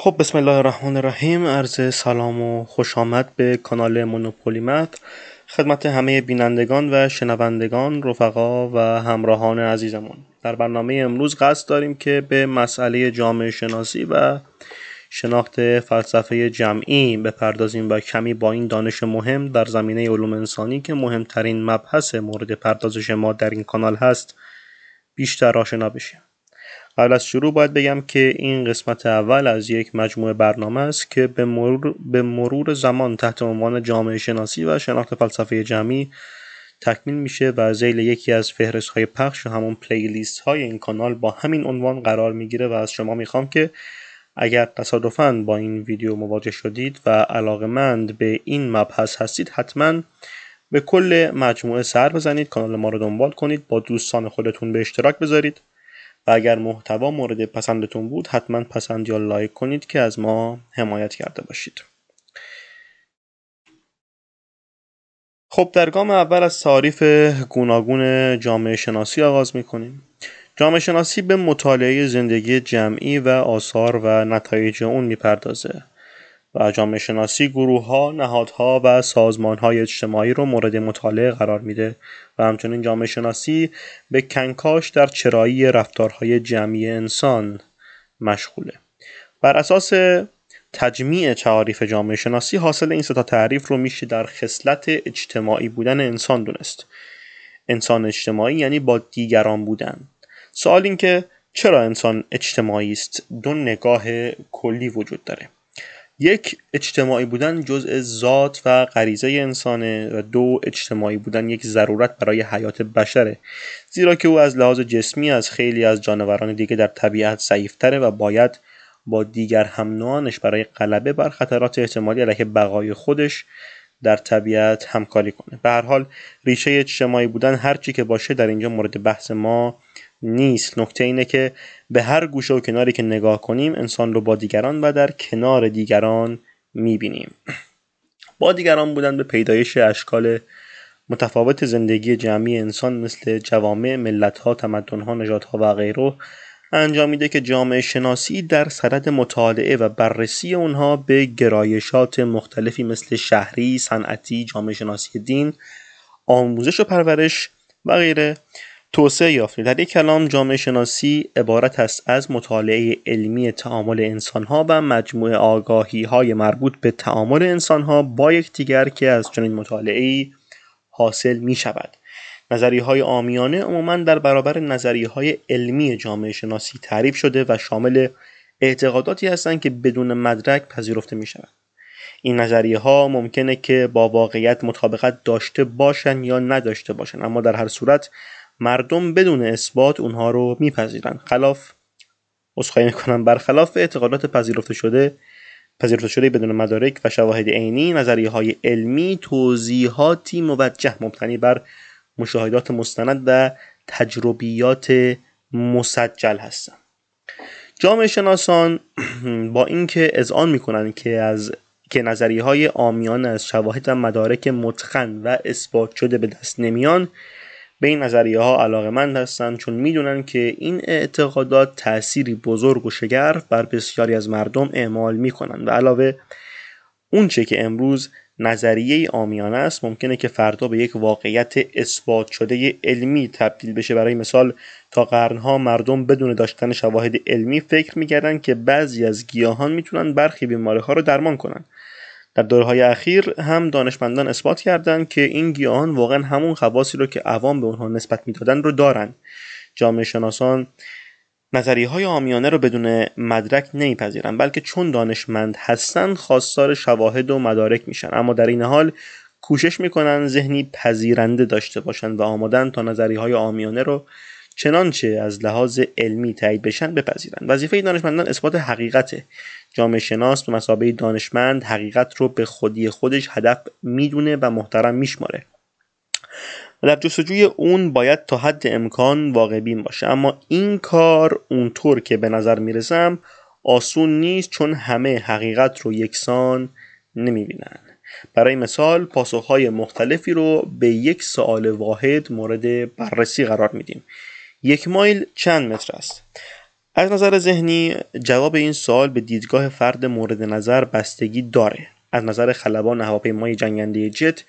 خب بسم الله الرحمن الرحیم. عرض سلام و خوش آمد به کانال مونوپولیمت. خدمت همه بینندگان و شنوندگان رفقا و همراهان عزیزمون. در برنامه امروز قصد داریم که به مسئله جامعه شناسی و شناخت فلسفه جمعی بپردازیم و کمی با این دانش مهم در زمینه علوم انسانی که مهمترین مبحث مورد پردازش ما در این کانال هست بیشتر آشنا بشیم. قبل از شروع باید بگم که این قسمت اول از یک مجموعه برنامه است که به مرور, به مرور زمان تحت عنوان جامعه شناسی و شناخت فلسفه جمعی تکمیل میشه و زیل یکی از فهرست های پخش و همون پلیلیست های این کانال با همین عنوان قرار می‌گیره و از شما می‌خوام که اگر تصادفاً با این ویدیو مواجه شدید و علاقمند به این مبحث هستید حتما به کل مجموعه سر بزنید کانال ما رو دنبال کنید با دوستان خودتون به اشتراک بذارید. و اگر محتوا مورد پسندتون بود حتما پسند یا لایک کنید که از ما حمایت کرده باشید. خب در گام اول از تعریف گوناگون جامعه شناسی آغاز می‌کنیم. جامعه شناسی به مطالعه زندگی جمعی و آثار و نتایج اون می‌پردازه. جامعه شناسی گروه ها، نهادها و سازمان های اجتماعی رو مورد مطالعه قرار میده و همچنین جامعه شناسی به کنکاش در چرایی رفتارهای جمعی انسان مشغوله. بر اساس تجمیع تعاریف جامعه شناسی حاصل این ستا تعریف رو میشه در خصلت اجتماعی بودن انسان دونست. انسان اجتماعی یعنی با دیگران بودن. سوال این که چرا انسان اجتماعی است؟ دو نگاه کلی وجود داره. یک اجتماعی بودن جزء ذات و غریزه انسانه و دو اجتماعی بودن یک ضرورت برای حیات بشره. زیرا که او از لحاظ جسمی از خیلی از جانوران دیگه در طبیعت ضعیفتره و باید با دیگر هم برای غلبه بر خطرات احتمالی علیه بقای خودش در طبیعت همکاری کنه. به هر حال ریشه اجتماعی بودن هرچی که باشه در اینجا مورد بحث ما نیست. نکته اینه که به هر گوشه و کناری که نگاه کنیم انسان رو با دیگران و در کنار دیگران می‌بینیم. با دیگران بودن به پیدایش اشکال متفاوت زندگی جمعی انسان مثل جوامع، ملتها، تمدنها، نژادها و غیره انجام میده که جامعه شناسی در صدد مطالعه و بررسی اونها به گرایشات مختلفی مثل شهری، صنعتی، جامعه شناسی دین، آموزش و پرورش و غیره توسعه یافته در یک کلام جامعه شناسی عبارت است از مطالعه علمی تعامل انسانها و مجموعه آگاهی های مربوط به تعامل انسانها با یکدیگر که از چنین مطالعه حاصل می شود نظریه های آمیانه عموما در برابر نظریه های علمی جامعه شناسی تعریف شده و شامل اعتقاداتی هستند که بدون مدرک پذیرفته می شود. این نظریه ها ممکنه که با واقعیت مطابقت داشته باشند یا نداشته باشند اما در هر صورت مردم بدون اثبات اونها رو میپذیرند خلاف عذرخواهی می‌کنم. برخلاف اعتقادات پذیرفته شده پذیرفته شده بدون مدارک و شواهد عینی نظریه های علمی توضیحاتی موجه مبتنی بر مشاهدات مستند و تجربیات مسجل هستند. جامعه شناسان با اینکه اذعان می‌کنند که از که نظریه های آمیان از شواهد و مدارک متخن و اثبات شده به دست نمیان به این نظریه ها علاقه مند هستند چون می‌دونن که این اعتقادات تأثیری بزرگ و شگرف بر بسیاری از مردم اعمال می‌کنن. و علاوه اونچه که امروز نظریه آمیانه است ممکنه که فردا به یک واقعیت اثبات شده علمی تبدیل بشه. برای مثال تا قرنها مردم بدون داشتن شواهد علمی فکر می‌کردن که بعضی از گیاهان می‌تونن برخی بیماری ها رو درمان کنن. در دورهای اخیر هم دانشمندان اثبات کردند که این گیاهان واقعا همون خواصی رو که عوام به اونها نسبت می‌دادن رو دارن. جامعه شناسان نظریه های آمیانه رو بدون مدرک نمیپذیرن بلکه چون دانشمند هستند خواستار شواهد و مدارک میشن. اما در این حال کوشش می‌کنن ذهنی پذیرنده داشته باشند و آمادن تا نظریه های آمیانه رو چنانچه از لحاظ علمی تایید بشن بپذیرند وظیفه دانشمندان اثبات حقیقته. جامعه شناس به مسابقه دانشمند حقیقت رو به خودی خودش هدف می‌دونه و محترم میشماره. و در جستجوی اون باید تا حد امکان واقع بین باشه. اما این کار اونطور که به نظر می‌رسم آسون نیست چون همه حقیقت رو یکسان نمی‌بینن. برای مثال پاسخهای مختلفی رو به یک سوال واحد مورد بررسی قرار میدیم. یک مایل چند متر است؟ از نظر ذهنی جواب این سوال به دیدگاه فرد مورد نظر بستگی داره. از نظر خلبان هواپیمای جنگنده جت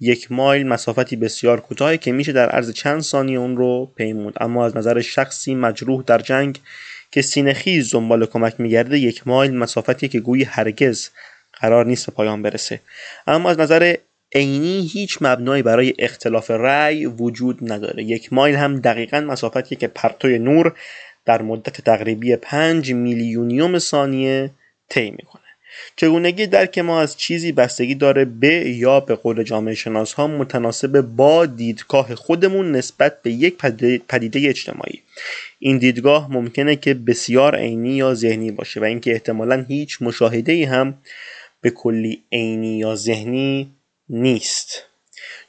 یک مایل مسافتی بسیار کوتاهی که میشه در عرض چند ثانیه اون رو پیمود. اما از نظر شخصی مجروح در جنگ که سینه خیز دنبال کمک میگرده یک مایل مسافتی که گویی هرگز قرار نیست به پایان برسه. اما از نظر عینی هیچ مبنایی برای اختلاف رأی وجود نداره. یک مایل هم دقیقا مسافتی که پرتوی نور در مدت تقریبی 5 میلیونیوم ثانیه طی می‌کنه. چگونگی درک ما از چیزی بستگی داره به یا به قول جامعه شناس ها متناسب با دیدگاه خودمون نسبت به یک پدیده اجتماعی. این دیدگاه ممکنه که بسیار عینی یا ذهنی باشه و اینکه احتمالا هیچ مشاهده ای هم به کلی عینی یا ذهنی نیست.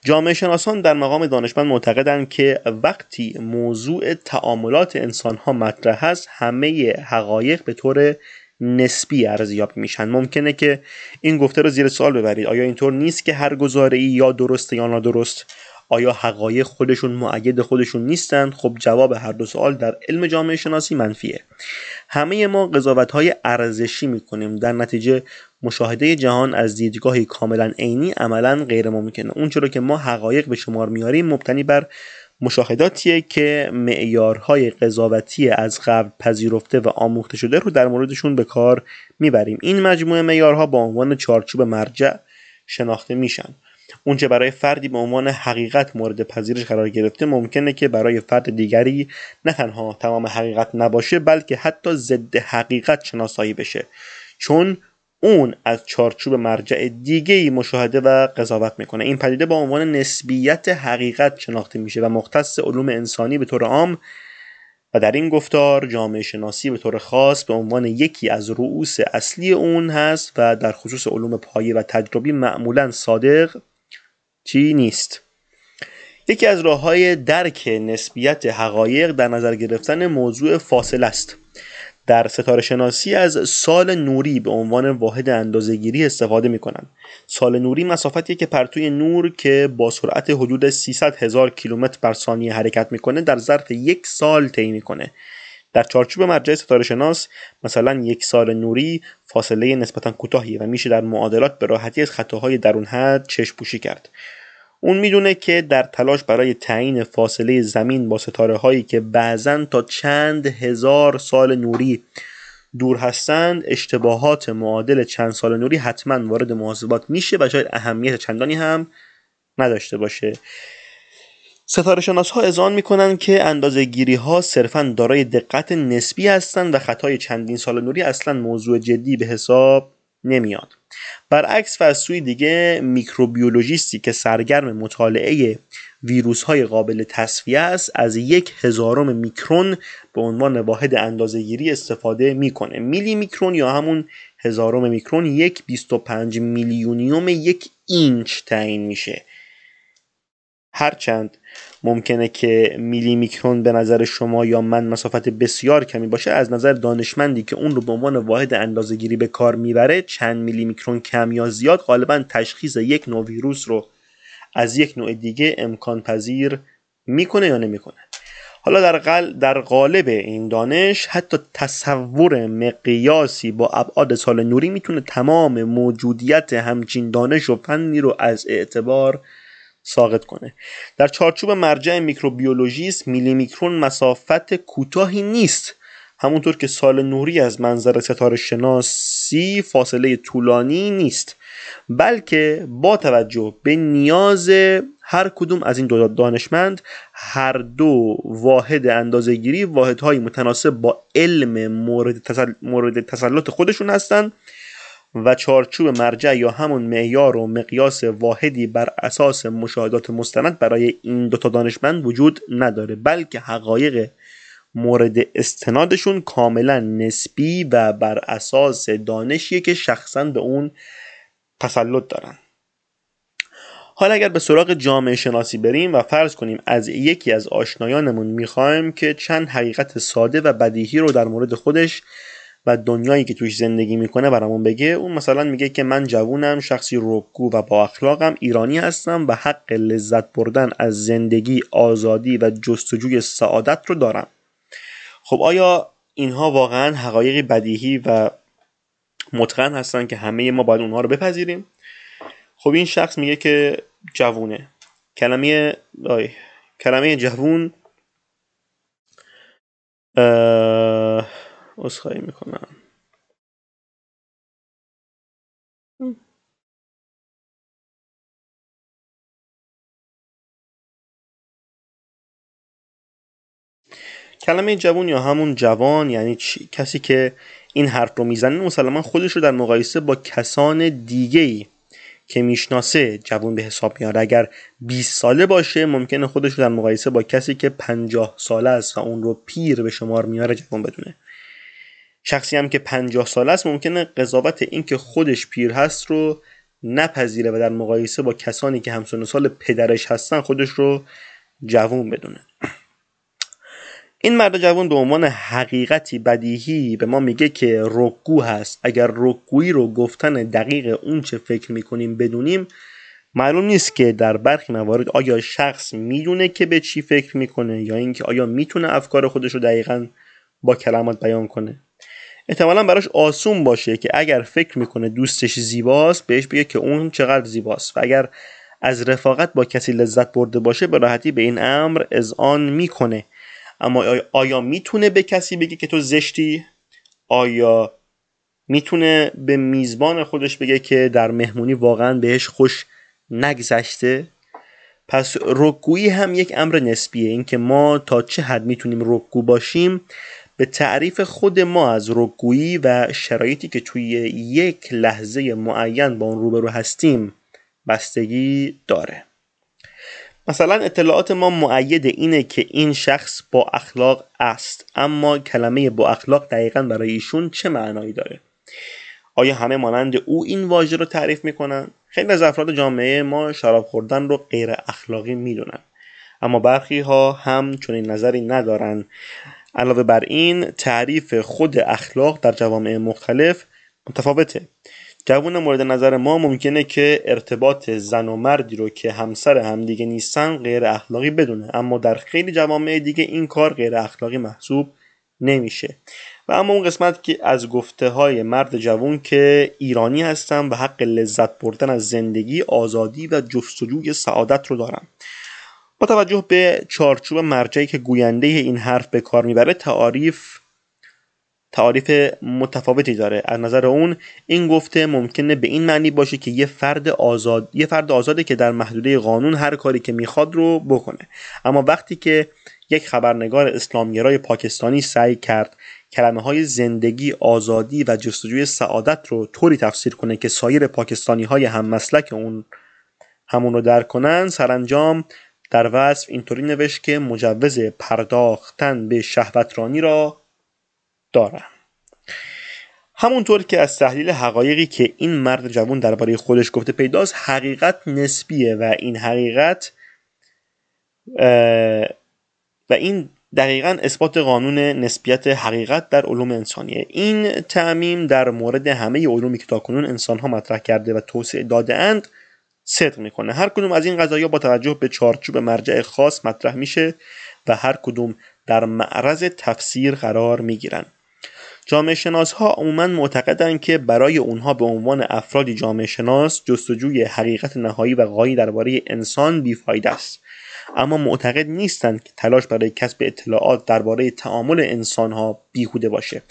جامعه شناسان در مقام دانشمند معتقدند که وقتی موضوع تعاملات انسان ها مطرح است همه حقایق به طور نسبی ارزیابی میشن. ممکنه که این گفته رو زیر سوال ببرید. آیا اینطور نیست که هر گزاره ای یا درسته یا نادرست آیا حقایق خودشون معید خودشون نیستند خب جواب هر دو سوال در علم جامعه شناسی منفیه. همه ما قضاوت های ارزشی می‌کنیم. در نتیجه مشاهده جهان از دیدگاهی کاملا عینی عملا غیر ممکنه. اون چرا که ما حقایق به شمار میاریم مبتنی بر مشاهداتیه که معیارهای قضاوتی از قبل پذیرفته و آموخته شده رو در موردشون به کار می‌بریم. این مجموعه معیارها با عنوان چارچوب مرجع شناخته میشن. اونچه برای فردی به عنوان حقیقت مورد پذیرش قرار گرفته ممکنه که برای فرد دیگری نه تنها تمام حقیقت نباشه بلکه حتی ضد حقیقت شناسایی بشه. چون اون از چارچوب مرجع دیگه ای مشاهده و قضاوت می‌کنه. این پدیده با عنوان نسبیت حقیقت شناخته میشه و مختص علوم انسانی به طور عام و در این گفتار جامعه شناسی به طور خاص به عنوان یکی از رؤوس اصلی اون هست و در خصوص علوم پایه و تجربی معمولا صادق چی نیست یکی از راه های درک نسبیت حقایق در نظر گرفتن موضوع فاصل است در ستاره شناسی از سال نوری به عنوان واحد اندازهگیری استفاده می کنند. سال نوری مسافتیه که پرتوی نور که با سرعت حدود 300 هزار کیلومتر بر ثانیه حرکت می‌کنه در ظرف یک سال طی می‌کنه. در چارچوب مرجع ستاره شناس مثلا یک سال نوری فاصله نسبتا کوتاهیه و میشه در معادلات به راحتی از خطاهای درون حد چشم پوشی کرد. اون می‌دونه که در تلاش برای تعیین فاصله زمین با ستاره هایی که بعضا تا چند هزار سال نوری دور هستند اشتباهات معادل چند سال نوری حتما وارد محاسبات میشه و شاید اهمیت چندانی هم نداشته باشه ستاره شناس ها ازان می‌کنن که اندازه گیری ها صرفا دارای دقت نسبی هستند و خطای چندین سال نوری اصلا موضوع جدی به حساب نمیاد. برعکس و از سوی دیگه میکروبیولوژیستی که سرگرم مطالعه ویروس های قابل تصفیه است از یک هزارم میکرون به عنوان واحد اندازهگیری استفاده می‌کنه. میلی میکرون یا همون هزارم میکرون یک 25 میلیونیوم یک اینچ تعیین میشه. هرچند ممکنه که میلی میکرون به نظر شما یا من مسافت بسیار کمی باشه از نظر دانشمندی که اون رو به عنوان واحد اندازهگیری به کار می‌بره چند میلی میکرون کم یا زیاد غالبا تشخیص یک نوع ویروس رو از یک نوع دیگه امکان پذیر می‌کنه یا نمی‌کنه. حالا در, قل... در قالب این دانش حتی تصور مقیاسی با ابعاد سال نوری می‌تونه تمام موجودیت همچین دانش و فنی رو از اعتبار ساقط کنه. در چارچوب مرجع میکروبیولوژیست میلی میکرون مسافت کوتاهی نیست. همونطور که سال نوری از منظر ستاره شناسی فاصله طولانی نیست بلکه با توجه به نیاز هر کدوم از این دو دانشمند هر دو واحد اندازهگیری واحدهای متناسب با علم مورد, تسل... مورد تسلط خودشون هستند و چارچوب مرجع یا همون معیار و مقیاس واحدی بر اساس مشاهدات مستند برای این دوتا دانشمند وجود نداره بلکه حقایق مورد استنادشون کاملا نسبی و بر اساس دانشیه که شخصا به اون تسلط دارن. حالا اگر به سراغ جامعه شناسی بریم و فرض کنیم از یکی از آشنایانمون می‌خوایم که چند حقیقت ساده و بدیهی رو در مورد خودش و دنیایی که توش زندگی می‌کنه برامون بگه اون مثلا میگه که من جوونم شخصی رکگو و با اخلاقم ایرانی هستم و حق لذت بردن از زندگی آزادی و جستجوی سعادت رو دارم خب آیا اینها واقعا حقایقی بدیهی و متقن هستن که همه ما باید اونها رو بپذیریم خب این شخص میگه که جوونه کلمه آی. کلمه جوون اصخایی می‌کنم. کلمه جوان یا همون جوان یعنی چی؟ کسی که این حرف رو می‌زنه مسلما خودش رو در مقایسه با کسان دیگه ای که می‌شناسه جوان به حساب میاره اگر 20 ساله باشه ممکنه خودش رو در مقایسه با کسی که 50 ساله است و اون رو پیر به شمار میاره جوان بدونه. شخصی هم که 50 ساله است ممکنه قضاوت این که خودش پیر هست رو نپذیره و در مقایسه با کسانی که همسن سال پدرش هستن خودش رو جوون بدونه. این مرد جوان به عنوان حقیقتی بدیهی به ما میگه که رکگو هست. اگر رکگویی رو گفتن دقیق اون چه فکر می‌کنیم بدونیم معلوم نیست که در برخی موارد آیا شخص می‌دونه که به چی فکر می‌کنه یا اینکه آیا می‌تونه افکار خودش رو دقیقا با کلمات بیان کنه. احتمالا براش آسون باشه که اگر فکر می‌کنه دوستش زیباست بهش بگه که اون چقدر زیباست. و اگر از رفاقت با کسی لذت برده باشه به راحتی به این امر اذعان می‌کنه. اما آیا می‌تونه به کسی بگه که تو زشتی؟ آیا می‌تونه به میزبان خودش بگه که در مهمونی واقعا بهش خوش نگذشته؟ پس رکگویی هم یک امر نسبیه اینکه ما تا چه حد می‌تونیم رکگو باشیم به تعریف خود ما از رکگویی و شرایطی که توی یک لحظه معین با اون روبرو هستیم بستگی داره. مثلا اطلاعات ما معید اینه که این شخص با اخلاق است اما کلمه با اخلاق دقیقا برای ایشون چه معنایی داره؟ آیا همه مانند او این واژه رو تعریف می‌کنن؟ خیلی از افراد جامعه ما شراب خوردن رو غیر اخلاقی می‌دونن اما برخی ها هم چنین نظری ندارن. علاوه بر این تعریف خود اخلاق در جوامع مختلف متفاوته. جوون مورد نظر ما ممکنه که ارتباط زن و مردی رو که همسر همدیگه نیستن غیر اخلاقی بدونه اما در خیلی جوامع دیگه این کار غیر اخلاقی محسوب نمیشه. و اما اون قسمت که از گفته های مرد جوون که ایرانی هستن و حق لذت بردن از زندگی آزادی و جستجوی سعادت رو دارن توجه به چارچوب مرجعی که گوینده این حرف به کار می‌بره تعاریف تعاریف متفاوتی داره. از نظر اون این گفته ممکنه به این معنی باشه که یه فرد آزاد یه فرد آزاده که در محدوده قانون هر کاری که می‌خواد رو بکنه. اما وقتی که یک خبرنگار اسلامگرای پاکستانی سعی کرد کلمه های زندگی آزادی و جستجوی سعادت رو طوری تفسیر کنه که سایر پاکستانی های هم مسلک اون همون رو درک کنن سرانجام در وصف اینطوری نوشت که مجوز پرداختن به شهوترانی را دارم. همونطور که از تحلیل حقایقی که این مرد جوان درباره خودش گفته پیداست حقیقت نسبیه و این حقیقت و این دقیقا اثبات قانون نسبیت حقیقت در علوم انسانیه. این تعمیم در مورد همه علومی که تاکنون انسان ها مطرح کرده و توسعه داده اند صدق می‌کنه. هر کدوم از این قضایا با توجه به چارچوب مرجع خاص مطرح میشه و هر کدوم در معرض تفسیر قرار می‌گیرن. جامعه شناس ها عموما معتقدند که برای اونها به عنوان افرادی جامعه شناس جستجوی حقیقت نهایی و غایی درباره انسان بیفاید است. اما معتقد نیستند که تلاش برای کسب اطلاعات درباره تعامل انسان ها بیهوده باشه.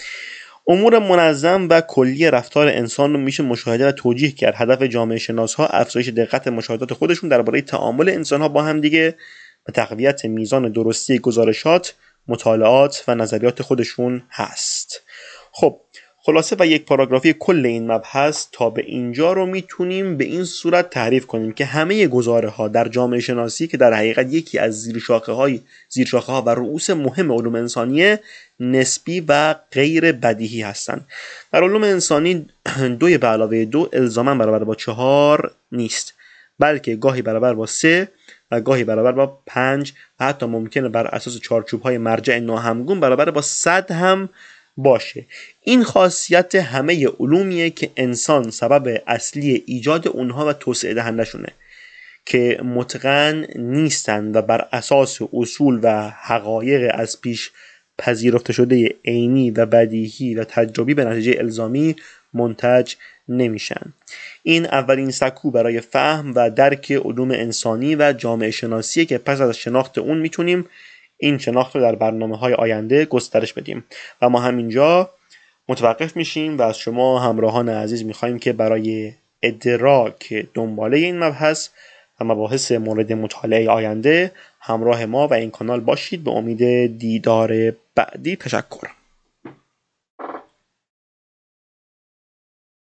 امور منظم و کلی رفتار انسان رو میشه مشاهده و توجیه کرد. هدف جامعه شناس ها افزایش دقت مشاهدات خودشون درباره تعامل انسان ها با هم دیگه و تقویت میزان درستی گزارشات مطالعات و نظریات خودشون هست. خب خلاصه و یک پاراگرافی کل این مبحث تا به اینجا رو می‌تونیم به این صورت تعریف کنیم که همه گزاره ها در جامعه شناسی که در حقیقت یکی از زیر شاخه های زیر شاخه ها و رؤوس مهم علوم انسانیه نسبی و غیر بدیهی هستند در علوم انسانی دوی به علاوه دو الزاما برابر با چهار نیست بلکه گاهی برابر با سه و گاهی برابر با پنج و حتی ممکنه بر اساس چارچوب های مرجع ناهمگون برابر با صد هم باشه. این خاصیت همه علومیه که انسان سبب اصلی ایجاد اونها و توسعه دهندشونه که متقن نیستند و بر اساس اصول و حقایق از پیش پذیرفته شده عینی و بدیهی و تجربی به نتیجه الزامی منتج نمیشن. این اولین سکو برای فهم و درک علوم انسانی و جامعه شناسی که پس از شناخت اون می‌تونیم این شناخت رو در برنامه های آینده گسترش بدیم. و ما همینجا متوقف میشیم و از شما همراهان عزیز می‌خواهیم که برای ادراک دنباله این مبحث و مباحث مورد مطالعه آینده همراه ما و این کانال باشید. به امید دیدار بعدی. تشکر.